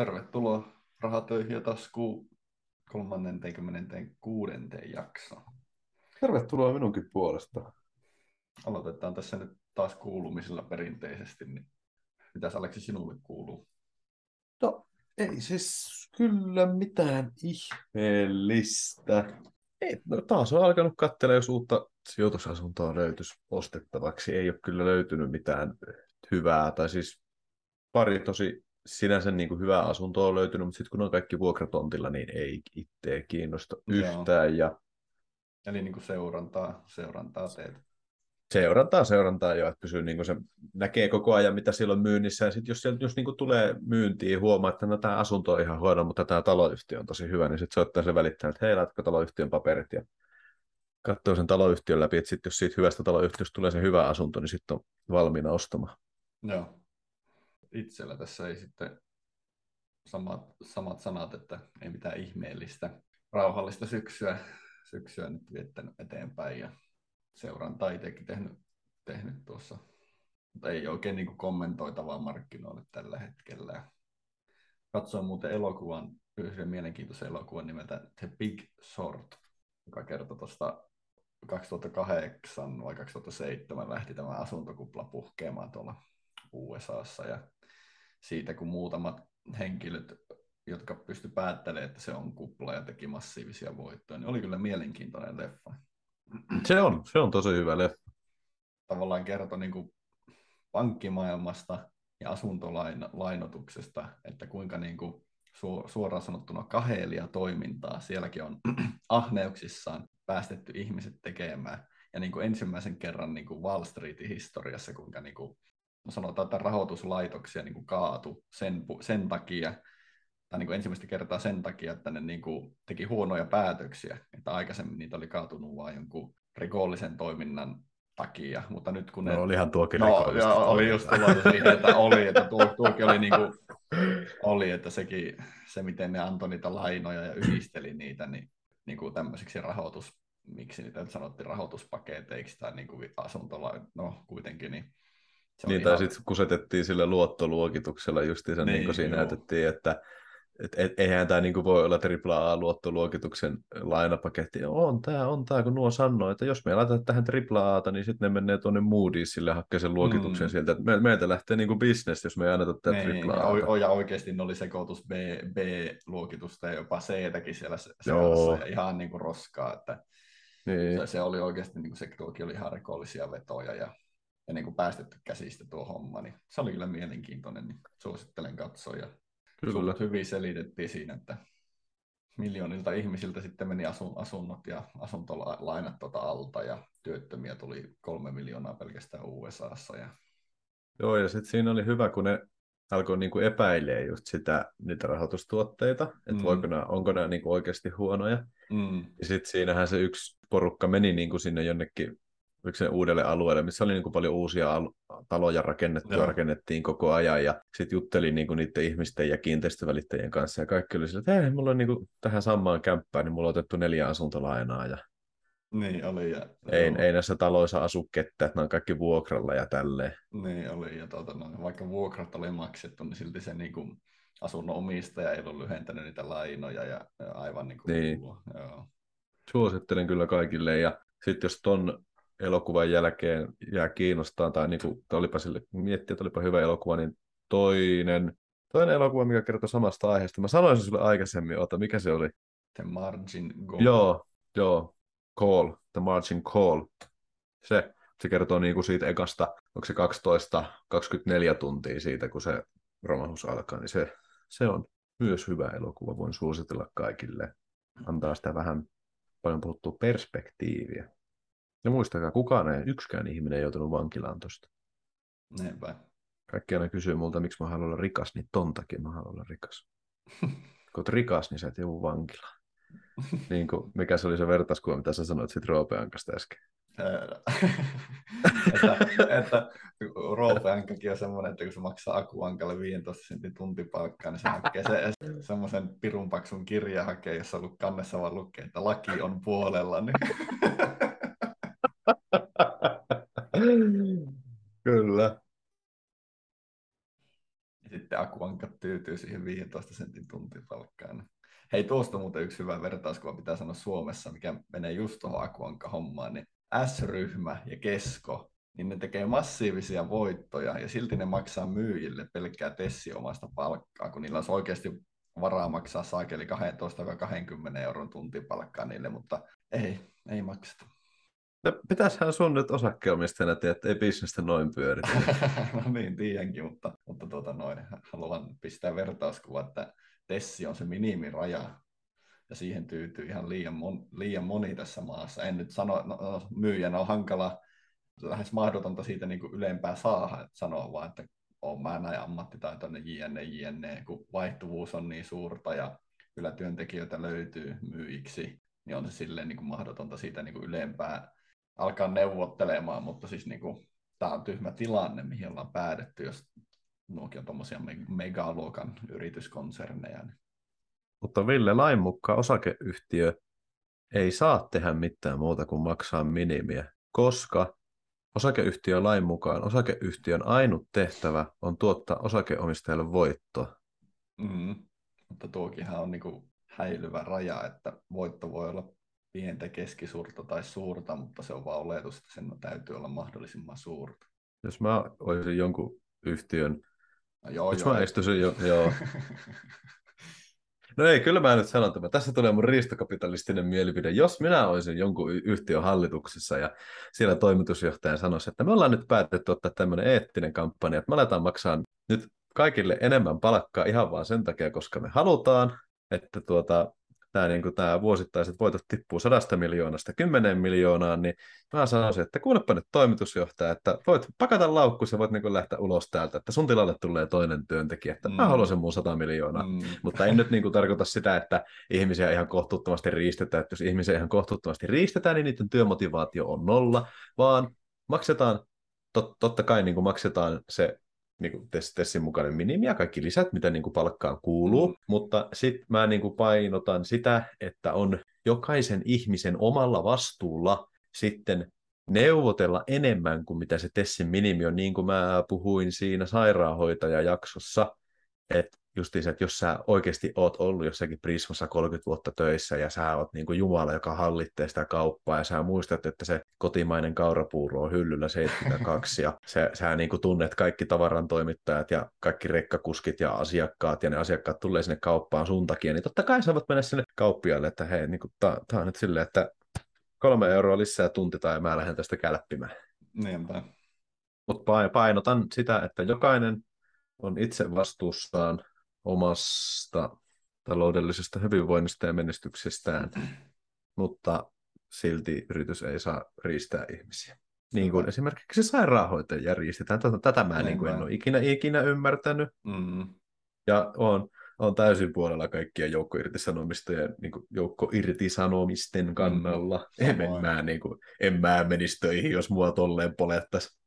Tervetuloa Rahatöihin ja taskuun 36. jakso. Tervetuloa minunkin puolesta. Aloitetaan tässä nyt taas kuulumisilla perinteisesti. Niin mitäs Aleksi sinulle kuuluu? No ei siis kyllä mitään ihmeellistä. Ei, no taas on alkanut katsella, jos uutta sijoitusasuntoa löytyisi ostettavaksi. Ei ole kyllä löytynyt mitään hyvää, tai siis pari tosi sinänsä niin kuin hyvää asuntoa on löytynyt, mutta sitten kun on kaikki vuokratontilla, niin ei itseä kiinnosta yhtään. Ja... Eli niin kuin seurantaa, seurantaa teet. Seurantaa, seurantaa jo, että pysyy niin kuin se näkee koko ajan, mitä siellä on myynnissä. Ja sitten jos sieltä jos niin kuin tulee myyntiin, huomaa, että no, tämä asunto on ihan huono, mutta tämä taloyhtiö on tosi hyvä, niin sitten soittaa se välittää, että hei, laitatko taloyhtiön paperit ja katsoo sen taloyhtiön läpi, että sit jos siitä hyvästä taloyhtiöstä tulee se hyvä asunto, niin sitten on valmiina ostamaan. Joo itsellä tässä ei sitten samat, samat sanat, että ei mitään ihmeellistä, rauhallista syksyä, syksyä nyt viettänyt eteenpäin ja seurantaa itsekin tehnyt, tehnyt tuossa. Mutta ei oikein niin kommentoitavaa markkinoille tällä hetkellä. Katsoin muuten elokuvan, yhden mielenkiintoisen elokuvan nimeltä The Big Short, joka kertoo tuosta 2008 vai 2007 lähti tämä asuntokupla puhkeamaan tuolla USAssa ja siitä, kun muutamat henkilöt, jotka pysty päättelemään, että se on kupla ja teki massiivisia voittoja, niin oli kyllä mielenkiintoinen leffa. Se on, se on tosi hyvä leffa. Tavallaan kertoi niin kuin pankkimaailmasta ja asuntolainotuksesta, että kuinka niin kuin suoraan sanottuna kahelia toimintaa sielläkin on ahneuksissaan päästetty ihmiset tekemään. Ja niin kuin ensimmäisen kerran niin kuin Wall Streetin historiassa, kuinka niin kuin sanotaan, että rahoituslaitoksia niin kuin kaatu sen, sen takia, tai niin kuin ensimmäistä kertaa sen takia, että ne niin kuin teki huonoja päätöksiä, että aikaisemmin niitä oli kaatunut vain jonkun rikollisen toiminnan takia, mutta nyt kun ne... No olihan tuokin no, joo, oli just siihen, että oli, että tuo, tuokin oli niin kuin, oli, että sekin, se miten ne antoi niitä lainoja ja yhdisteli niitä, niin, niin kuin tämmöisiksi rahoitus, miksi niitä sanottiin rahoituspaketeiksi tai niin kuin asuntola, no kuitenkin, niin niin, tai ihan... sitten kusetettiin sille luottoluokituksella justiinsa, niin, niin kuin siinä joo. näytettiin, että et, et, eihän tämä niin voi olla AAA-luottoluokituksen lainapaketti. On tämä, on tämä, kun nuo sanoo, että jos me laitetaan tähän AAA, niin sitten ne menee tuonne Moody'sille hakkeen sen luokituksen mm. sieltä. Me, meiltä lähtee niin kuin business, jos me ei anneta tätä niin, AAA. Ja oikeasti ne oli sekoitus B, B-luokitusta ja jopa C-täkin siellä seurassa ihan niin kuin roskaa, että niin. se, se, oli oikeasti, niin kuin se tuokin oli ihan rikollisia vetoja ja ja niin kuin päästetty käsistä tuo homma, niin se oli kyllä mielenkiintoinen, niin suosittelen katsoa. Ja kyllä. hyvin selitettiin siinä, että miljoonilta ihmisiltä sitten meni asun, asunnot ja asuntolainat tuota alta ja työttömiä tuli kolme miljoonaa pelkästään USAssa. Ja... Joo, ja sitten siinä oli hyvä, kun ne alkoi niinku epäilee just sitä, niitä rahoitustuotteita, että mm. voiko nämä, onko nämä niinku oikeasti huonoja. Mm. Ja sitten siinähän se yksi porukka meni niinku sinne jonnekin se uudelle alueelle, missä oli niin kuin paljon uusia al- taloja rakennettu ja rakennettiin koko ajan ja sitten juttelin niin kuin niiden ihmisten ja kiinteistövälittäjien kanssa ja kaikki oli sillä, että hei, mulla on niin kuin tähän samaan kämppään, niin mulla on otettu neljä asuntolainaa ja niin oli. Ja, ei, ei näissä taloissa asu kettä, että ne on kaikki vuokralla ja tälleen. Niin oli, ja tuota, no, vaikka vuokrat oli maksettu, niin silti se niin kuin, asunnon omistaja ei ollut lyhentänyt niitä lainoja ja, ja aivan niin kuin niin. Joo. Suosittelen kyllä kaikille, ja sitten jos ton elokuvan jälkeen jää kiinnostaa, tai niin kuin, olipa sille, miettiä, että olipa hyvä elokuva, niin toinen, toinen elokuva, mikä kertoo samasta aiheesta. Mä sanoisin sulle aikaisemmin, ota, mikä se oli? The Margin Call. Joo, joo, Call, The Margin Call. Se, se kertoo niin kuin siitä ekasta, onko se 12-24 tuntia siitä, kun se romahus alkaa, niin se, se on myös hyvä elokuva, voin suositella kaikille. Antaa sitä vähän paljon puhuttua perspektiiviä. Ja muistakaa, kukaan ei, yksikään ihminen ei joutunut vankilaan tuosta. Näinpä. Kaikki aina kysyy multa, miksi mä haluan olla rikas, niin ton takia mä haluan olla rikas. Kun oot rikas, niin sä et joudu vankilaan. niin kuin, mikä se oli se vertauskuva, mitä sä sanoit sit Roopeankasta äsken? että, että Roopeankakin on semmoinen, että kun se maksaa Akuankalle 15 sentin tuntipalkkaa, niin se hakee se, semmoisen pirunpaksun kirja hakee, jossa on ollut kannessa vaan lukee, että laki on puolella. Niin Kyllä. Sitten Akuanka tyytyy siihen 15 sentin tuntipalkkaan. Hei, tuosta muuten yksi hyvä vertauskuva pitää sanoa Suomessa, mikä menee just tuohon Akuanka-hommaan, niin S-ryhmä ja Kesko, niin ne tekee massiivisia voittoja ja silti ne maksaa myyjille pelkkää Tessi omasta palkkaa, kun niillä on oikeasti varaa maksaa saakeli 12-20 euron tuntipalkkaa niille, mutta ei, ei makseta. No, pitäisihän sun nyt osakkeomistajana tiedä, että ei bisnestä noin pyöri. no niin, tiedänkin, mutta, mutta tuota noin, haluan pistää vertauskuva, että Tessi on se minimiraja, ja siihen tyytyy ihan liian, mon, liian moni tässä maassa. En nyt sano, no, no myyjänä on hankala, lähes mahdotonta siitä niin kuin ylempää saada, että sanoa vaan, että on mä näin ammattitaitoinen jne, jne, kun vaihtuvuus on niin suurta ja kyllä työntekijöitä löytyy myyjiksi, niin on se silleen niin kuin mahdotonta siitä niin kuin ylempää alkaa neuvottelemaan, mutta siis niin kuin, tämä on tyhmä tilanne, mihin ollaan päädytty, jos nuokin on tuommoisia megaluokan yrityskonserneja. Niin. Mutta Ville, lain mukaan osakeyhtiö ei saa tehdä mitään muuta kuin maksaa minimiä, koska osakeyhtiön lain mukaan osakeyhtiön ainut tehtävä on tuottaa osakeomistajalle voittoa. Mm, mutta tuokinhan on niin kuin häilyvä raja, että voitto voi olla pientä, keskisuurta tai suurta, mutta se on vaan oletus, että sen täytyy olla mahdollisimman suurta. Jos mä olisin jonkun yhtiön, no joo, jos joo, mä istuisin jo, joo. No ei, kyllä mä nyt sanon tämä. Tässä tulee mun riistokapitalistinen mielipide. Jos minä olisin jonkun yhtiön hallituksessa ja siellä toimitusjohtaja sanoisi, että me ollaan nyt päätetty ottaa tämmöinen eettinen kampanja, että me aletaan maksaa nyt kaikille enemmän palkkaa ihan vaan sen takia, koska me halutaan, että tuota, tämä, niin kuin, tämä vuosittaiset voitot tippuu sadasta miljoonasta kymmeneen miljoonaan, niin mä sanoisin, että kuulepa nyt toimitusjohtaja, että voit pakata laukku ja voit niin kuin lähteä ulos täältä, että sun tilalle tulee toinen työntekijä, että mm. mä haluan sen mun 100 miljoonaa. Mm. Mutta en nyt niin kuin, tarkoita sitä, että ihmisiä ihan kohtuuttomasti riistetään, että jos ihmisiä ihan kohtuuttomasti riistetään, niin niiden työmotivaatio on nolla, vaan maksetaan, tot, totta kai niin kuin maksetaan se niin kuin Tessin mukainen minimi ja kaikki lisät, mitä niin kuin palkkaan kuuluu, mm. mutta sitten mä niin kuin painotan sitä, että on jokaisen ihmisen omalla vastuulla sitten neuvotella enemmän kuin mitä se Tessin minimi on, niin kuin mä puhuin siinä sairaanhoitajajaksossa, että justiin se, että jos sä oikeasti oot ollut jossakin Prismassa 30 vuotta töissä ja sä oot niin kuin Jumala, joka hallittee sitä kauppaa ja sä muistat, että se kotimainen kaurapuuro on hyllyllä 72 ja sä, sä niin kuin tunnet kaikki tavaran toimittajat ja kaikki rekkakuskit ja asiakkaat ja ne asiakkaat tulee sinne kauppaan sun takia, niin totta kai sä voit mennä sinne kauppiaille, että hei, niin kuin, tää, tää on nyt silleen, että kolme euroa lisää tunti tai mä lähden tästä kälppimään. Niinpä. Mutta painotan sitä, että jokainen on itse vastuussaan omasta taloudellisesta hyvinvoinnista ja menestyksestään, mutta silti yritys ei saa riistää ihmisiä. Niin kuin esimerkiksi sairaanhoitajia riistetään. Tätä, mä niin kuin en ole ikinä, ikinä ymmärtänyt. Mm. Ja on, on täysin puolella kaikkien joukkoirtisanomista ja niin kuin joukkoirtisanomisten mm. kannalla. Mm. En, en, mä, niin kuin, en mä menisi töihin, jos mua tolleen polettaisi.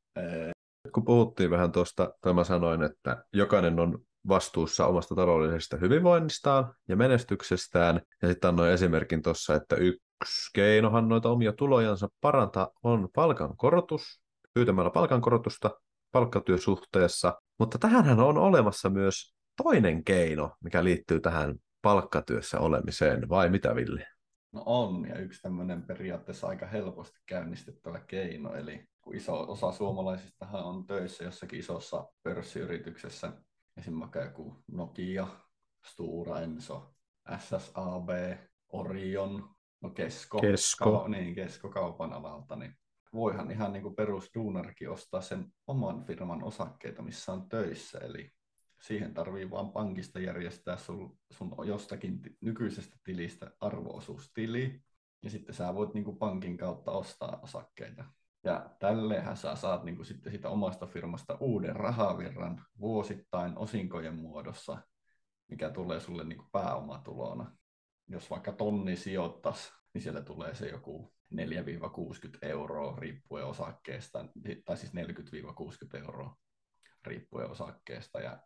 Kun puhuttiin vähän tuosta, tai mä sanoin, että jokainen on vastuussa omasta taloudellisesta hyvinvoinnistaan ja menestyksestään. Ja sitten annoin esimerkin tuossa, että yksi keinohan noita omia tulojansa parantaa on palkankorotus, pyytämällä palkankorotusta palkkatyösuhteessa. Mutta tähänhän on olemassa myös toinen keino, mikä liittyy tähän palkkatyössä olemiseen, vai mitä Ville? No on, ja yksi tämmöinen periaatteessa aika helposti käynnistettävä keino, eli kun iso osa suomalaisista on töissä jossakin isossa pörssiyrityksessä, esimerkiksi joku Nokia, Stura Enso, SSAB, Orion, no Kesko, Kesko. Ka- niin, Kesko kaupan alalta, niin voihan ihan niin kuin perusduunarkin ostaa sen oman firman osakkeita, missä on töissä, eli siihen tarvii vaan pankista järjestää sun, sun jostakin nykyisestä tilistä arvoosuustili, ja sitten sä voit niin kuin pankin kautta ostaa osakkeita. Ja tälleenhän sä saat niin kuin sitten siitä omasta firmasta uuden rahavirran vuosittain osinkojen muodossa, mikä tulee sulle niin kuin pääomatulona. Jos vaikka tonni sijoittaisi, niin siellä tulee se joku 4-60 euroa riippuen osakkeesta, tai siis 40-60 euroa riippuen osakkeesta ja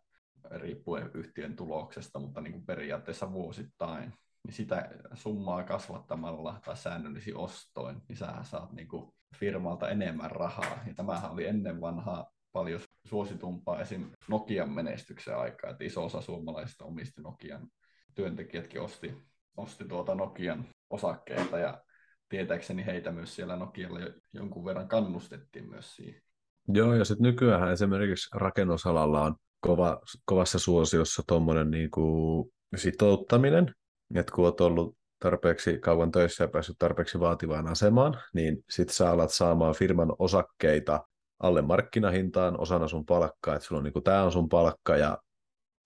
riippuen yhtiön tuloksesta, mutta niin kuin periaatteessa vuosittain niin sitä summaa kasvattamalla tai säännöllisin ostoin, niin sä saat niin kuin firmalta enemmän rahaa. Ja tämähän oli ennen vanhaa paljon suositumpaa esim. Nokian menestyksen aikaa, että iso osa suomalaisista omisti Nokian työntekijätkin osti, osti tuota Nokian osakkeita ja tietääkseni heitä myös siellä Nokialla jonkun verran kannustettiin myös siihen. Joo, ja sitten nykyään esimerkiksi rakennusalalla on kova, kovassa suosiossa tuommoinen niinku sitouttaminen, että kun olet ollut tarpeeksi kauan töissä ja päässyt tarpeeksi vaativaan asemaan, niin sitten sä alat saamaan firman osakkeita alle markkinahintaan osana sun palkkaa, että sulla on niinku, tämä on sun palkka ja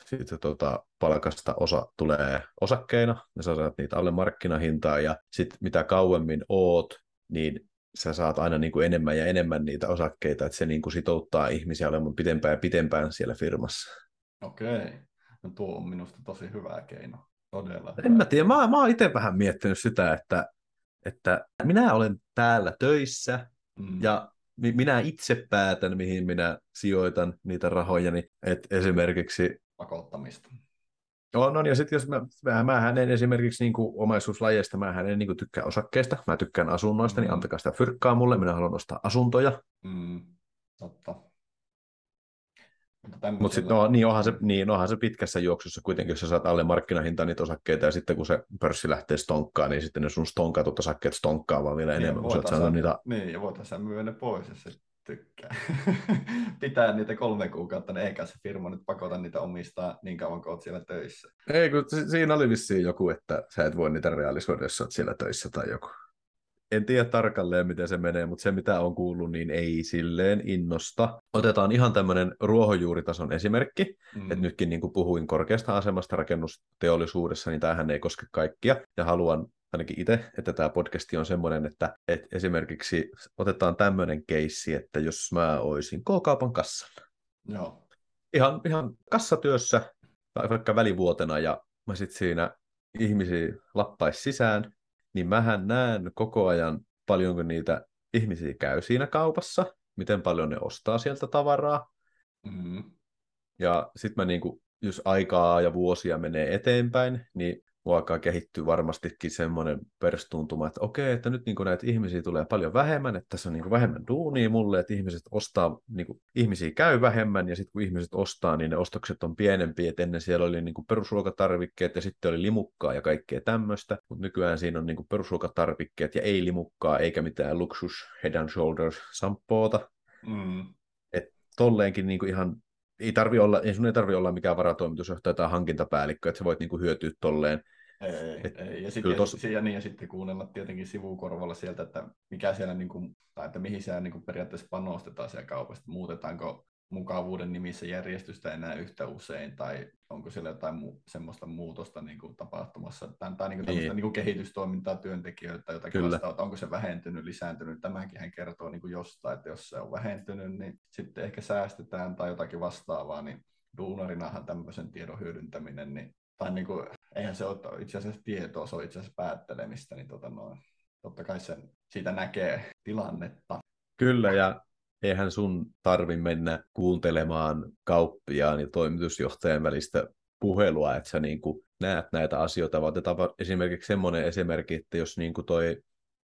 sitten tota, palkasta osa tulee osakkeina, ja sä saat niitä alle markkinahintaa, ja sitten mitä kauemmin oot, niin sä saat aina niin kuin enemmän ja enemmän niitä osakkeita, että se niin kuin sitouttaa ihmisiä olemaan pitempään ja pitempään siellä firmassa. Okei, no tuo on minusta tosi hyvä keino. Todella En mä tiedä, mä, mä oon itse vähän miettinyt sitä, että, että minä olen täällä töissä mm. ja minä itse päätän, mihin minä sijoitan niitä rahojani. että esimerkiksi pakottamista. On, on, ja sitten jos mä, mä, en esimerkiksi niin kuin omaisuuslajeista, mä en niin kuin tykkää osakkeista, mä tykkään asunnoista, niin mm. niin antakaa sitä fyrkkaa mulle, minä haluan ostaa asuntoja. Mm, totta. Mutta Mut sitten no, niin, onhan se, niin, onhan se pitkässä juoksussa kuitenkin, jos sä saat alle markkinahintaan niitä osakkeita, ja sitten kun se pörssi lähtee stonkkaan, niin sitten ne sun stonkatut osakkeet stonkkaa vaan vielä niin, enemmän, kun sä niitä... Niin, ja voitaisiin myydä ne pois, jos se tykkää. Pitää niitä kolme kuukautta, niin eikä se firma nyt pakota niitä omistaa niin kauan kuin olet siellä töissä. Ei, kun siinä oli vissiin joku, että sä et voi niitä realisoida, jos olet siellä töissä tai joku. En tiedä tarkalleen, miten se menee, mutta se mitä on kuullut, niin ei silleen innosta. Otetaan ihan tämmöinen ruohonjuuritason esimerkki, mm. että nytkin niin kuin puhuin korkeasta asemasta rakennusteollisuudessa, niin tämähän ei koske kaikkia, ja haluan ainakin itse, että tämä podcasti on semmoinen, että, että esimerkiksi otetaan tämmöinen keissi, että jos mä olisin K-kaupan kassalla. Joo. Ihan, ihan kassatyössä, vaikka välivuotena, ja mä sitten siinä ihmisiä lappais sisään, niin mähän näen koko ajan paljonko niitä ihmisiä käy siinä kaupassa, miten paljon ne ostaa sieltä tavaraa. Mm-hmm. Ja sitten mä niinku, jos aikaa ja vuosia menee eteenpäin, niin mua alkaa kehittyä varmastikin semmoinen perstuntuma, että okei, että nyt niin näitä ihmisiä tulee paljon vähemmän, että tässä on niin vähemmän duunia mulle, että ihmiset ostaa, niin kuin, ihmisiä käy vähemmän, ja sitten kun ihmiset ostaa, niin ne ostokset on pienempiä, että ennen siellä oli niin kuin perusruokatarvikkeet, ja sitten oli limukkaa ja kaikkea tämmöistä, mutta nykyään siinä on niin kuin perusruokatarvikkeet ja ei limukkaa, eikä mitään luksus head and shoulders sampoota. Mm. että tolleenkin niin kuin ihan ei tarvi olla, ei sun ei tarvi olla mikään varatoimitusjohtaja tai hankintapäällikkö, että sä voit niinku hyötyä tolleen. Ei, Et, ei. Ja, sitten, tos... ja, niin, ja sitten kuunnella tietenkin sivukorvalla sieltä, että mikä siellä, niin kuin, tai että mihin siellä niin kuin periaatteessa panostetaan siellä kaupasta, muutetaanko mukavuuden nimissä järjestystä enää yhtä usein, tai onko siellä jotain mu- semmoista muutosta niin kuin tapahtumassa, tai, tai niin kuin niin. niin kuin kehitystoimintaa työntekijöiltä tai jotakin vastaavaa, onko se vähentynyt, lisääntynyt, tämäkin hän kertoo niin kuin jostain, että jos se on vähentynyt, niin sitten ehkä säästetään tai jotakin vastaavaa, niin duunarinahan tämmöisen tiedon hyödyntäminen, niin, tai niin kuin, eihän se ole itse asiassa tietoa, se on itse asiassa päättelemistä, niin tota noin, totta kai sen, siitä näkee tilannetta. Kyllä, ja eihän sun tarvi mennä kuuntelemaan kauppiaan ja toimitusjohtajan välistä puhelua, että sä niin kuin näet näitä asioita, vaan otetaan esimerkiksi semmoinen esimerkki, että jos niin kuin toi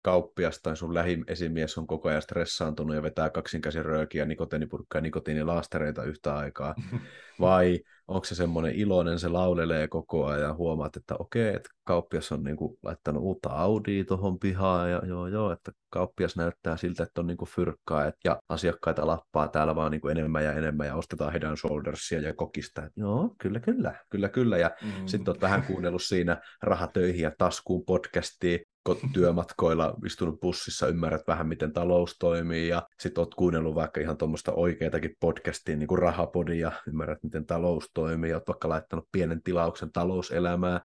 kauppias tai sun lähiesimies on koko ajan stressaantunut ja vetää kaksinkäsin röökiä, nikotiinipurkkaa ja nikotiinilaastereita yhtä aikaa, vai onko se semmoinen iloinen, se laulelee koko ajan, huomaat, että okei, että kauppias on niinku laittanut uutta Audia tuohon pihaan, ja joo, joo, että kauppias näyttää siltä, että on niinku fyrkkaa, et, ja asiakkaita lappaa täällä vaan niinku enemmän ja enemmän, ja ostetaan head and shouldersia ja kokista, että joo, kyllä, kyllä, kyllä, kyllä, ja mm. sitten oot vähän kuunnellut siinä rahatöihin ja taskuun podcastiin, työmatkoilla istunut bussissa, ymmärrät vähän, miten talous toimii, ja sitten oot kuunnellut vaikka ihan tuommoista oikeatakin podcastia, niin kuin Rahapodia, ymmärrät, miten talous toimii, oot vaikka laittanut pienen tilauksen talouselämää,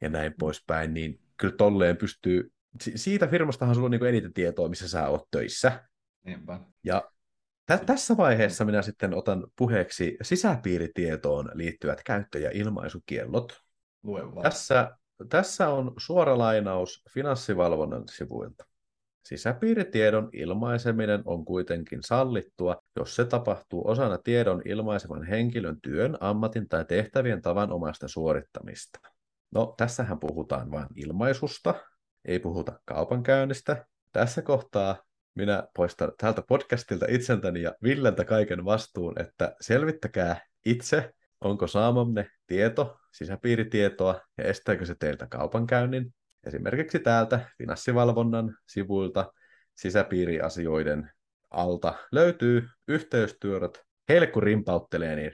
ja näin poispäin, niin kyllä tolleen pystyy, siitä firmastahan sulla on niin eniten tietoa, missä sä oot töissä. Niinpä. Ja tä- tässä vaiheessa minä sitten otan puheeksi sisäpiiritietoon liittyvät käyttö- ja ilmaisukiellot. Tässä tässä on suora lainaus finanssivalvonnan sivuilta. Sisäpiiritiedon ilmaiseminen on kuitenkin sallittua, jos se tapahtuu osana tiedon ilmaisevan henkilön työn, ammatin tai tehtävien tavanomaista suorittamista. No, tässähän puhutaan vain ilmaisusta, ei puhuta kaupankäynnistä. Tässä kohtaa minä poistan tältä podcastilta itseltäni ja Villeltä kaiken vastuun, että selvittäkää itse, onko saamamme tieto, sisäpiiritietoa ja estääkö se teiltä kaupankäynnin. Esimerkiksi täältä finanssivalvonnan sivuilta sisäpiiriasioiden alta löytyy yhteystyöt. Heille kun rimpauttelee, niin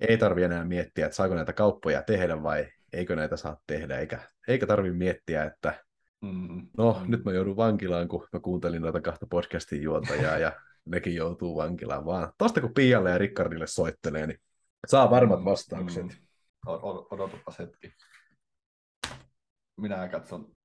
ei tarvi enää miettiä, että saako näitä kauppoja tehdä vai eikö näitä saa tehdä, eikä, eikä tarvi miettiä, että mm, no nyt mä joudun vankilaan, kun mä kuuntelin noita kahta podcastin juontajaa ja nekin joutuu vankilaan, vaan tosta kun Pialle ja Rickardille soittelee, niin saa varmat vastaukset. Mm. Odotupas hetki. Minä katson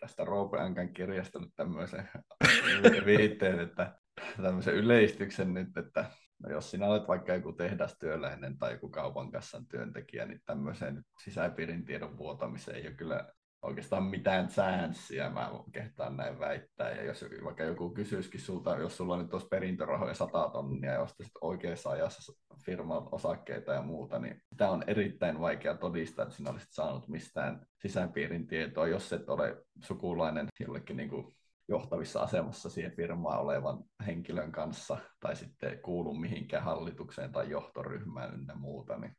tästä Roope Ankan kirjasta nyt tämmöisen viitteen, että tämmöisen yleistyksen nyt, että no jos sinä olet vaikka joku tehdastyöläinen tai joku kaupan kassan työntekijä, niin tämmöiseen sisäpiirin tiedon vuotamiseen ei ole kyllä oikeastaan mitään chanssiä, mä kehtaan näin väittää. Ja jos vaikka joku kysyisikin sulta, jos sulla nyt olisi perintörahoja 100 tonnia ja ostaisit oikeassa ajassa firman osakkeita ja muuta, niin tämä on erittäin vaikea todistaa, että sinä olisit saanut mistään sisäpiirin tietoa, jos et ole sukulainen jollekin niin kuin johtavissa asemassa siihen firmaan olevan henkilön kanssa tai sitten kuulu mihinkään hallitukseen tai johtoryhmään ynnä muuta, niin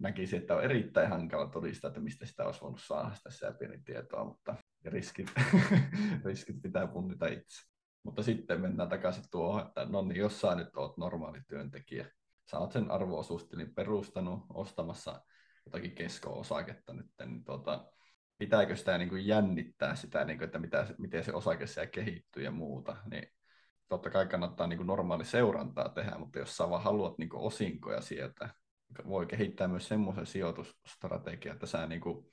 näkisin, että on erittäin hankala todistaa, että mistä sitä olisi voinut saada sitä sisäpiirin tietoa, mutta riskit, riskit pitää punnita itse. Mutta sitten mennään takaisin tuohon, että no niin, jos sä nyt oot normaali työntekijä, sä oot sen arvo-osuustilin perustanut ostamassa jotakin kesko-osaketta nyt, niin tuota, pitääkö sitä niin kuin jännittää sitä, niin kuin, että mitä, miten se osake siellä kehittyy ja muuta, niin totta kai kannattaa niin kuin normaali seurantaa tehdä, mutta jos sä vaan haluat niin kuin osinkoja sieltä, voi kehittää myös semmoisen sijoitusstrategian, että sä niin kuin,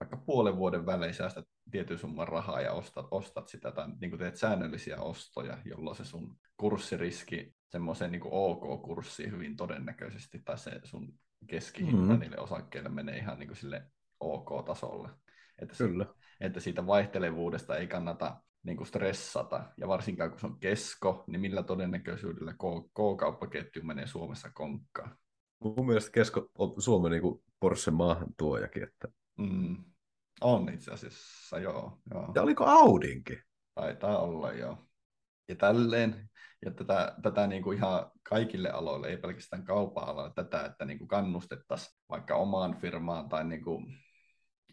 vaikka puolen vuoden välein säästät tietyn summan rahaa ja ostat, ostat sitä tai niin kuin teet säännöllisiä ostoja, jolloin se sun kurssiriski semmoiseen niin OK-kurssiin hyvin todennäköisesti tai se sun keskihinta mm-hmm. niille osakkeille menee ihan niin kuin sille OK-tasolle. Että, Kyllä. Se, että siitä vaihtelevuudesta ei kannata niin kuin stressata, ja varsinkaan kun se on kesko, niin millä todennäköisyydellä K-kauppaketju menee Suomessa konkkaan. Mun mielestä kesko on Suomen niin Porsche maahantuojakin. Että... Mm. On itse asiassa, joo. joo. Ja oliko Audinkin? Taitaa olla, joo. Ja tälleen, ja tätä, tätä niin kuin ihan kaikille aloille, ei pelkästään kaupan alalla, tätä, että niin kuin kannustettaisiin vaikka omaan firmaan tai niin kuin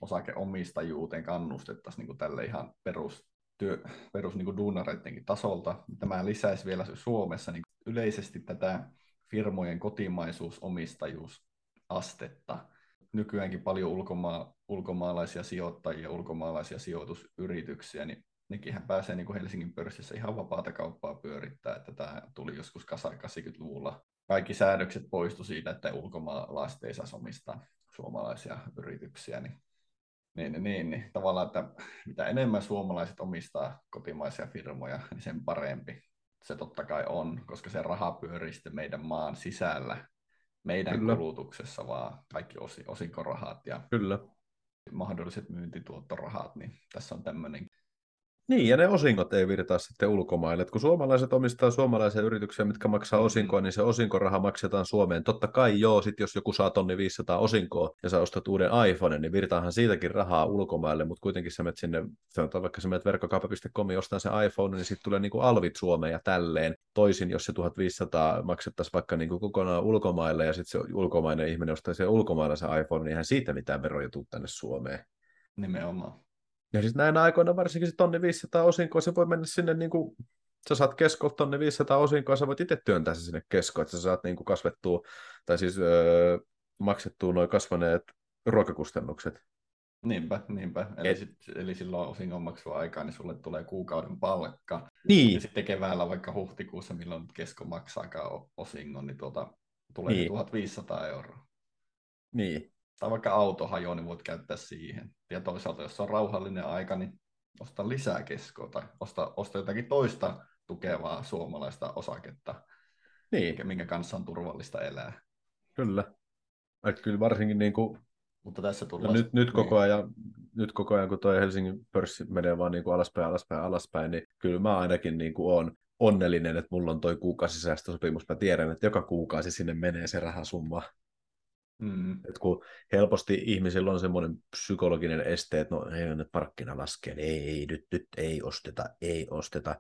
osakeomistajuuteen kannustettaisiin niin kuin tälle ihan perus, työ, perus niin kuin duunareidenkin tasolta. Tämä lisäisi vielä Suomessa niin yleisesti tätä firmojen kotimaisuus, omistajuus, astetta. Nykyäänkin paljon ulkoma- ulkomaalaisia sijoittajia, ulkomaalaisia sijoitusyrityksiä, niin nekinhän pääsee niin kuin Helsingin pörssissä ihan vapaata kauppaa pyörittää, että tämä tuli joskus 80-luvulla. Kaikki säädökset poistu siitä, että ulkomaalaiset ei saisi omistaa suomalaisia yrityksiä, niin niin, niin, niin, niin, tavallaan, että mitä enemmän suomalaiset omistaa kotimaisia firmoja, niin sen parempi se totta kai on, koska se raha pyörii sitten meidän maan sisällä, meidän Kyllä. kulutuksessa, vaan kaikki osi, osinkorahat ja Kyllä. mahdolliset myyntituottorahat, niin tässä on tämmöinen niin, ja ne osingot ei virtaa sitten ulkomaille. Et kun suomalaiset omistaa suomalaisia yrityksiä, mitkä maksaa mm. osinkoa, niin se osinkoraha maksetaan Suomeen. Totta kai joo, sit jos joku saa tonni 500 osinkoa ja sä ostat uuden iPhone, niin virtaahan siitäkin rahaa ulkomaille, mutta kuitenkin sä menet sinne, sanotaan vaikka sä menet verkkokauppa.com ja ostaa sen iPhone, niin sitten tulee niinku alvit Suomeen ja tälleen. Toisin, jos se 1500 maksettaisiin vaikka niinku kokonaan ulkomaille ja sitten se ulkomainen ihminen ostaa sen ulkomailla se iPhone, niin eihän siitä mitään veroja tule tänne Suomeen. Nimenomaan. Ja siis näinä aikoina varsinkin se tonni 500 osinkoa, se voi mennä sinne niin kuin, sä saat keskolta tonni 500 osinkoa, sä voit itse työntää se sinne keskoon, että sä saat niin kuin kasvettua, tai siis öö, maksettua noin kasvaneet ruokakustannukset. Niinpä, niinpä. Eli, Et... sit, eli silloin osingonmaksua aikaa, niin sulle tulee kuukauden palkka. Niin. Ja sitten keväällä vaikka huhtikuussa, milloin kesko maksaakaan osingon, niin tuota, tulee niin. 1500 euroa. Niin tai vaikka auto hajoaa, niin voit käyttää siihen. Ja toisaalta, jos on rauhallinen aika, niin osta lisää keskoa tai osta, osta jotakin toista tukevaa suomalaista osaketta, niin. minkä kanssa on turvallista elää. Kyllä. Et kyllä varsinkin niin kuin... Mutta tässä tullaan... Nyt, nyt, koko niin. ajan, nyt koko ajan, kun tuo Helsingin pörssi menee vaan niin kuin alaspäin, alaspäin, alaspäin, niin kyllä mä ainakin niin kuin olen onnellinen, että mulla on toi kuukausisäästösopimus. Mä tiedän, että joka kuukausi sinne menee se rahasumma. Mm. Et kun helposti ihmisillä on semmoinen psykologinen este, että no ei nyt parkkina laskee, niin ei, ei, nyt, nyt ei osteta, ei osteta.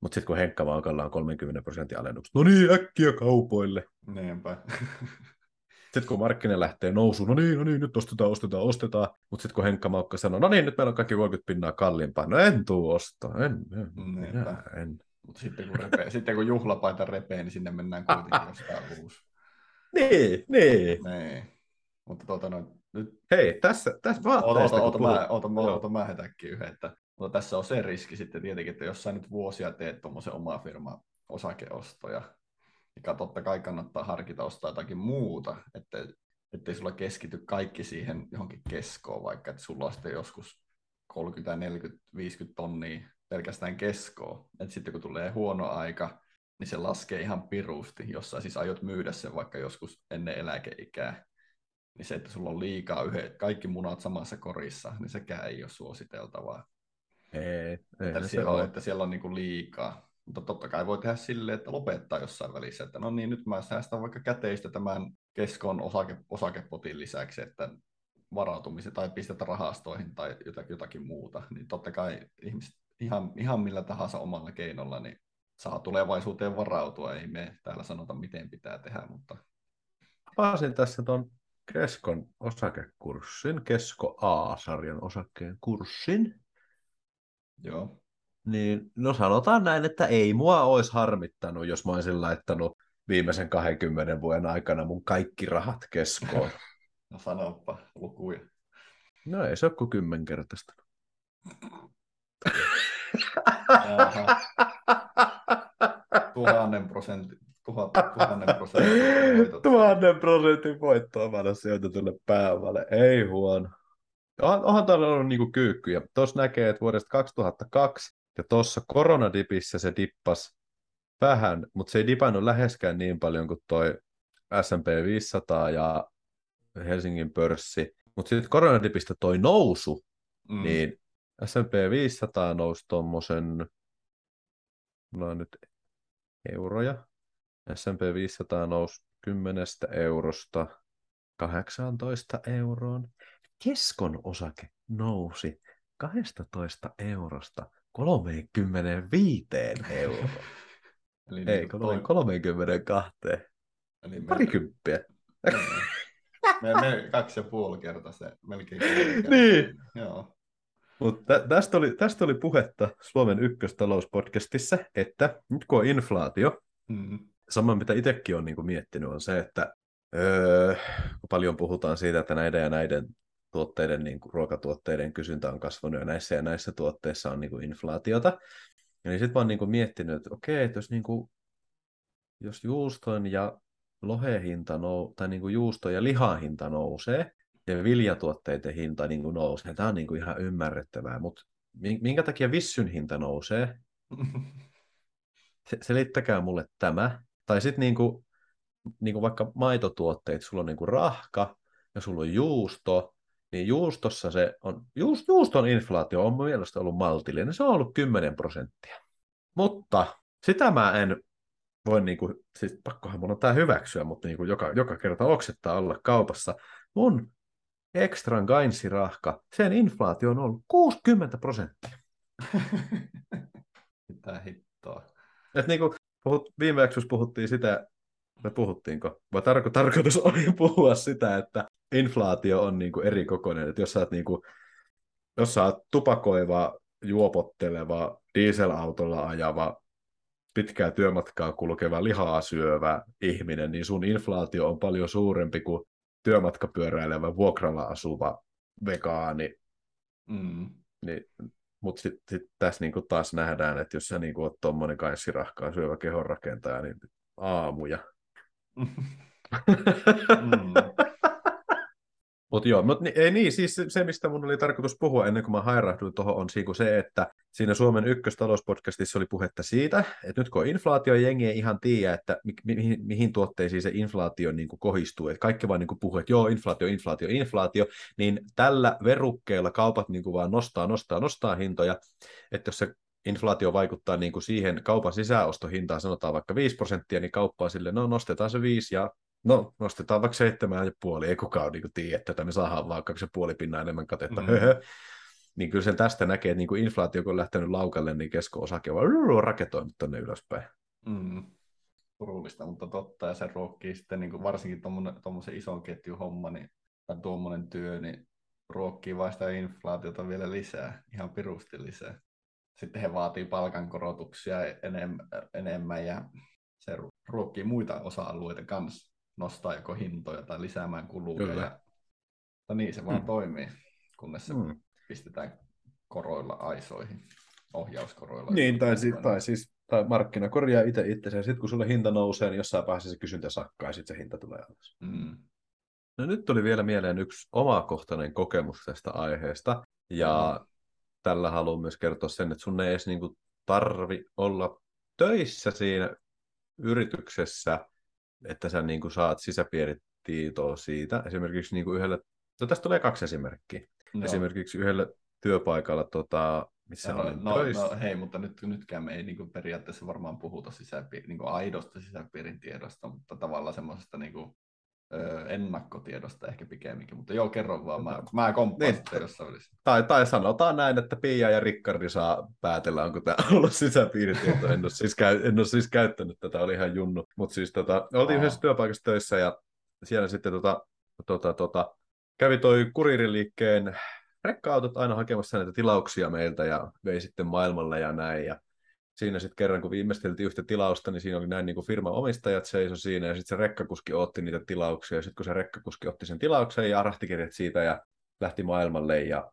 Mutta sitten kun Henkka on 30 prosentin alennukset, no niin, äkkiä kaupoille. Niinpä. Sitten kun markkina lähtee nousuun, no niin, no niin, nyt ostetaan, ostetaan, ostetaan. Mutta sitten kun Henkka Maukka sanoo, no niin, nyt meillä on kaikki 30 pinnaa kalliimpaa. No en tuu ostaa, en, en, minä, en. Mutta sitten kun, repee, sitten kun juhlapaita repee, niin sinne mennään kuitenkin jostain uusi. Niin, niin. niin. Mutta tuota noin, nyt... Hei, tässä, tässä vaatteesta, oota, oota, oota, oota, mä, oota, mä hetäkin yhden, että mutta tässä on se riski sitten tietenkin, että jos sä nyt vuosia teet tuommoisen oma firma osakeostoja, niin totta kai kannattaa harkita ostaa jotakin muuta, että ettei sulla keskity kaikki siihen johonkin keskoon, vaikka että sulla on sitten joskus 30, 40, 50 tonnia pelkästään keskoa. Että sitten kun tulee huono aika, niin se laskee ihan pirusti, jos sä siis aiot myydä sen vaikka joskus ennen eläkeikää. Niin se, että sulla on liikaa yhdet, kaikki munat samassa korissa, niin sekään ei ole suositeltavaa. Ei, ei että, siellä on, että siellä on niin kuin liikaa. Mutta totta kai voi tehdä silleen, että lopettaa jossain välissä, että no niin, nyt mä säästän vaikka käteistä tämän keskon osake, osakepotin lisäksi, että varautumisen tai pistetä rahastoihin tai jotakin, jotakin muuta, niin totta kai ihmiset ihan, ihan millä tahansa omalla keinolla niin saa tulevaisuuteen varautua. Ei me täällä sanota, miten pitää tehdä, mutta... Avasin tässä tuon Keskon osakekurssin, Kesko A-sarjan osakkeen kurssin. Joo. Niin, no sanotaan näin, että ei mua olisi harmittanut, jos mä olisin laittanut viimeisen 20 vuoden aikana mun kaikki rahat keskoon. no sanoppa lukuja. No ei se ole kuin kymmenkertaista. Tuhannen prosentin. Tuhat, tuhannen prosentin. Tuhannen prosentin voittoa sijoitetulle pääomalle. Ei huono. Onhan, onhan täällä ollut niinku kyykkyjä. Tuossa näkee, että vuodesta 2002 ja tuossa koronadipissä se dippas vähän, mutta se ei dipannut läheskään niin paljon kuin toi S&P 500 ja Helsingin pörssi. Mutta sitten koronadipistä toi nousu, mm. niin S&P 500 nousi tuommoisen, no nyt euroja. S&P 500 nousi 10 eurosta 18 euroon. Keskon osake nousi 12 eurosta 35 euroon. Eli Ei, niin toi... 32. Eli Parikymppiä. Me, me kaksi ja puoli kertaa se, melkein Niin. Joo. Mutta tästä oli, tästä oli puhetta Suomen ykköstalouspodcastissa, että nyt kun on inflaatio, mm. sama mitä itsekin on niin kuin miettinyt, on se, että öö, kun paljon puhutaan siitä, että näiden ja näiden tuotteiden, niin kuin ruokatuotteiden kysyntä on kasvanut ja näissä ja näissä tuotteissa on niin kuin inflaatiota. Ja niin sitten mä oon niin kuin miettinyt, että okei, että jos, niin kuin, jos juuston ja lohehinta nou, tai niin kuin juusto ja lihahinta nousee, ja viljatuotteiden hinta niin kuin nousee, tämä on niin kuin ihan ymmärrettävää, mutta minkä takia vissyn hinta nousee? Selittäkää mulle tämä. Tai sitten niin kuin, niin kuin vaikka maitotuotteet, sulla on niin kuin rahka ja sulla on juusto, niin juustossa se on, juust, juuston inflaatio on mielestäni ollut maltillinen, se on ollut 10 prosenttia. Mutta sitä mä en voi, niin kuin, siis pakkohan mun on tämä hyväksyä, mutta niin kuin joka, joka kerta oksettaa olla kaupassa. Mun Extran Gainsirahka, sen inflaatio on ollut 60 prosenttia. Mitä hittoa. Et niin kuin puhut, viime jaksossa puhuttiin sitä, me puhuttiinko, vai tarko, tarkoitus oli puhua sitä, että inflaatio on niin kuin eri kokoinen, että jos sä oot, niin kuin, jos sä oot tupakoiva, juopotteleva, dieselautolla ajava, pitkää työmatkaa kulkeva, lihaa syövä ihminen, niin sun inflaatio on paljon suurempi kuin työmatkapyöräilevä, vuokralla asuva vegaani. Mm. Niin, Mutta sitten sit tässä niinku taas nähdään, että jos sä niinku oot tuommoinen kaissirahkaa syövä kehonrakentaja, niin aamuja. mm. Mutta joo, mutta ei niin, siis se, mistä mun oli tarkoitus puhua ennen kuin mä hairahduin tuohon, on niinku se, että siinä Suomen ykköstalouspodcastissa oli puhetta siitä, että nyt kun on inflaatio, jengi ei ihan tiedä, että mi- mi- mihin tuotteisiin se inflaatio niin kuin kohistuu. Että kaikki vaan niin kuin puhuu, että joo, inflaatio, inflaatio, inflaatio, niin tällä verukkeella kaupat niin kuin vaan nostaa, nostaa, nostaa hintoja. Että jos se inflaatio vaikuttaa niin kuin siihen kaupan sisäostohintaan, sanotaan vaikka 5 prosenttia, niin kauppaa sille, no nostetaan se 5 ja no nostetaan vaikka puoli, ei kukaan niin tiedä, että me saadaan vaan puoli pinnaa enemmän katetta, mm. niin kyllä sen tästä näkee, että niin kuin inflaatio kun on lähtenyt laukalle, niin kesko-osake on raketoinut tuonne ylöspäin. Mm. Surullista, mutta totta, ja se ruokkii sitten niin kuin varsinkin tuommoisen ison ketjun homma, niin, tai tuommoinen työ, niin ruokkii vain sitä inflaatiota vielä lisää, ihan pirusti lisää. Sitten he vaatii palkankorotuksia enemmän, enemmän ja se ruokkii muita osa-alueita kanssa, nostaa joko hintoja tai lisäämään kuluja. Kyllä. Ja, niin, se vaan mm. toimii, kunnes se mm. pistetään koroilla aisoihin, ohjauskoroilla. Niin, tai, si- tai siis tai markkina korjaa itse itsensä, ja sitten kun sulle hinta nousee, niin jossain vaiheessa se kysyntä sakkaa, ja sitten se hinta tulee alas. Mm. No nyt tuli vielä mieleen yksi omakohtainen kokemus tästä aiheesta, ja mm. tällä haluan myös kertoa sen, että sun ei edes niinku tarvi olla töissä siinä yrityksessä, että sä niinku saat sisäpiiritietoa siitä. Esimerkiksi niinku yhdellä, no tästä tulee kaksi esimerkkiä. No. Esimerkiksi yhdellä työpaikalla tota, missä no, no, töissä. No, hei, mutta nyt, nytkään me ei niin kuin periaatteessa varmaan puhuta sisäpiir, niin kuin aidosta sisäpiirin tiedosta, mutta tavallaan semmoisesta niin kuin, ö, ennakkotiedosta ehkä pikemminkin. Mutta joo, kerro vaan, mä, mä komppaan niin, jos olisi. Tai, tai sanotaan näin, että Pia ja Rikkardi saa päätellä, onko tämä ollut sisäpiiritieto. En ole siis, käy, en ole siis käyttänyt tätä, oli ihan junnu. Mutta siis tota, oltiin yhdessä työpaikassa töissä ja siellä sitten tota, tota, tota, kävi toi kuririliikkeen rekka-autot aina hakemassa näitä tilauksia meiltä ja vei sitten maailmalle ja näin. Ja siinä sitten kerran, kun viimeisteltiin yhtä tilausta, niin siinä oli näin niin kuin firman omistajat seisoi siinä, ja sitten se rekkakuski otti niitä tilauksia, ja sitten kun se rekkakuski otti sen tilauksen ja rahtikirjat siitä, ja lähti maailmalle, ja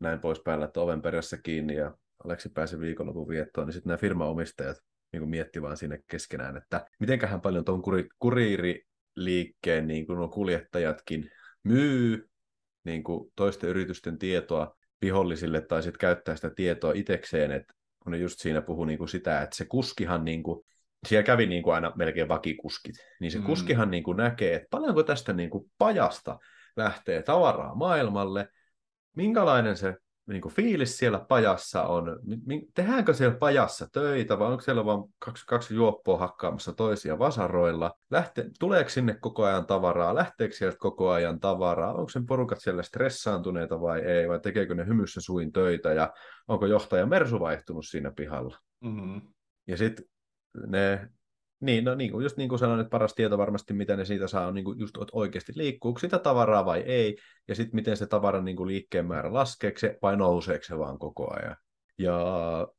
näin poispäin, että oven perässä kiinni, ja Aleksi pääsi viikonlopun viettoon, niin sitten nämä firman omistajat niin kuin mietti vaan siinä keskenään, että mitenköhän paljon tuon kuri, kuriiriliikkeen niin kuin kuljettajatkin myy niin kuin toisten yritysten tietoa vihollisille tai sitten käyttää sitä tietoa itekseen, että kun ne just siinä puhuu niin kuin sitä, että se kuskihan niin kuin, siellä kävi niin kuin aina melkein vakikuskit, niin se mm. kuskihan niin kuin näkee, että paljonko tästä niin kuin pajasta lähtee tavaraa maailmalle, minkälainen se niin kuin fiilis siellä pajassa on? Tehdäänkö siellä pajassa töitä vai onko siellä vain kaksi, kaksi juoppoa hakkaamassa toisia vasaroilla? Lähte, tuleeko sinne koko ajan tavaraa? Lähteekö sieltä koko ajan tavaraa? Onko sen porukat siellä stressaantuneita vai ei? Vai tekeekö ne hymyssä suin töitä? Ja onko johtaja Mersu vaihtunut siinä pihalla? Mm-hmm. Ja sitten ne niin, no niin kuin, just niin kuin sanoin, että paras tieto varmasti, mitä ne siitä saa, on niin kuin just, että oikeasti liikkuuko sitä tavaraa vai ei, ja sitten miten se tavaran niin kuin liikkeen määrä laskeeko se vai nouseeko se vaan koko ajan. Ja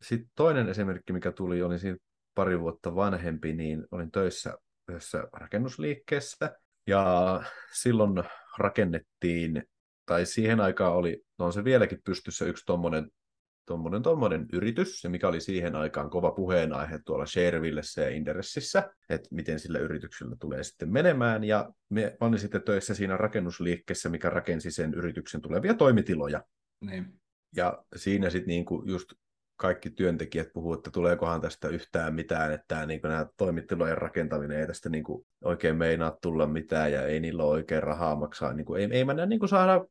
sitten toinen esimerkki, mikä tuli, oli siinä pari vuotta vanhempi, niin olin töissä yhdessä rakennusliikkeessä, ja silloin rakennettiin, tai siihen aikaan oli, no on se vieläkin pystyssä yksi tuommoinen tuommoinen tommonen yritys, ja mikä oli siihen aikaan kova puheenaihe tuolla Sharevillessä ja Inderessissä, että miten sillä yrityksellä tulee sitten menemään, ja me olin sitten töissä siinä rakennusliikkeessä, mikä rakensi sen yrityksen tulevia toimitiloja. Niin. Ja siinä sitten niinku just kaikki työntekijät puhuu, että tuleekohan tästä yhtään mitään, että tämä, niin nämä toimitilojen rakentaminen ei tästä niin kuin, oikein meinaa tulla mitään ja ei niillä ole oikein rahaa maksaa. Niin kuin, ei, ei mennä niin kuin saada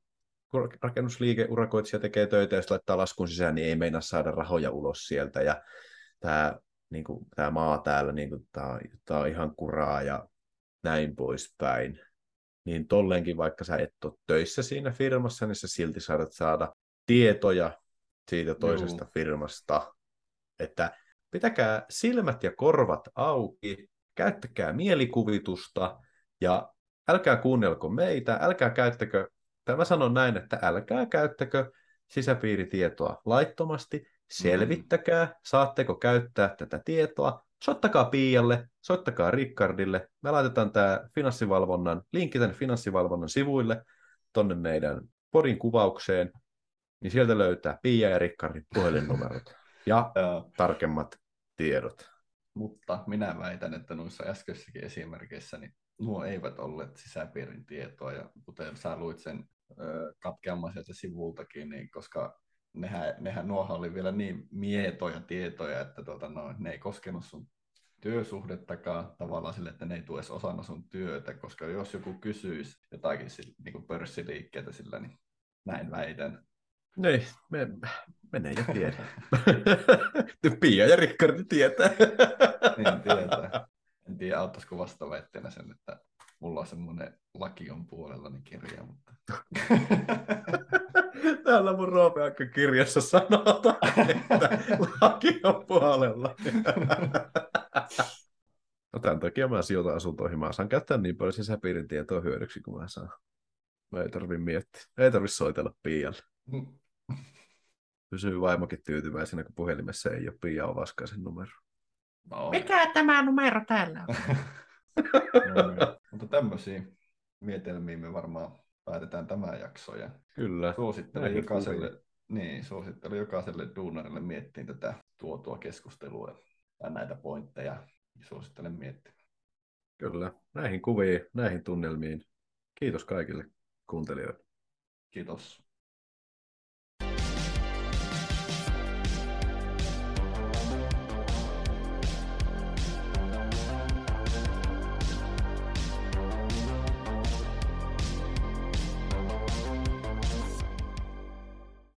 rakennusliike, urakoitsija tekee töitä ja laittaa laskun sisään, niin ei meinaa saada rahoja ulos sieltä. Ja tämä, niin kuin, tämä maa täällä, niin kuin, tämä, tämä on ihan kuraa ja näin poispäin. Niin tolleenkin, vaikka sä et ole töissä siinä firmassa, niin sä silti saadat saada tietoja siitä toisesta Juu. firmasta. Että pitäkää silmät ja korvat auki, käyttäkää mielikuvitusta ja älkää kuunnelko meitä, älkää käyttäkö Tämä sanon näin, että älkää käyttäkö sisäpiiritietoa laittomasti, selvittäkää, saatteko käyttää tätä tietoa, soittakaa Piialle, soittakaa Rickardille, me laitetaan tämä finanssivalvonnan, linkki tänne finanssivalvonnan sivuille, tonne meidän podin kuvaukseen, niin sieltä löytää Pia ja Rickardin puhelinnumerot ja tarkemmat tiedot. Mutta minä väitän, että noissa äskeisissäkin esimerkkeissä niin nuo eivät olleet sisäpiirin tietoa, ja kuten sä luit sen katkeamaan sieltä sivultakin, niin koska nehän, nehän nuohan oli vielä niin mietoja tietoja, että tuota, no, ne ei koskenut sun työsuhdettakaan tavallaan sille, että ne ei tule edes osana sun työtä, koska jos joku kysyisi jotakin niin kuin pörssiliikkeitä sillä, niin näin väitän. Niin, me, menee ja tiedä. Pia ja Rikkardi tietää. niin, tietää. En tiedä, auttaisiko vastaväitteenä sen, että mulla on semmoinen laki on puolellani kirja, mutta... Täällä mun kirjassa sanotaan, että laki on puolella. No tämän takia mä sijoitan asuntoihin. Mä saan käyttää niin paljon sisäpiirin tietoa hyödyksi kuin mä saan. Mä ei tarvi miettiä. Ei tarvi soitella Pialle. Pysyy vaimokin tyytyväisenä, kun puhelimessa ei ole Pia Ovaskaisen numero. No. Mikä tämä numero täällä on? No, mutta tämmöisiä mietelmiä me varmaan päätetään tämä jakso. Ja Kyllä. Suosittelen jokaiselle, niin, suosittelen jokaiselle duunarille miettiä tätä tuotua keskustelua ja näitä pointteja. Suosittelen miettiä. Kyllä. Näihin kuviin, näihin tunnelmiin. Kiitos kaikille kuuntelijoille. Kiitos.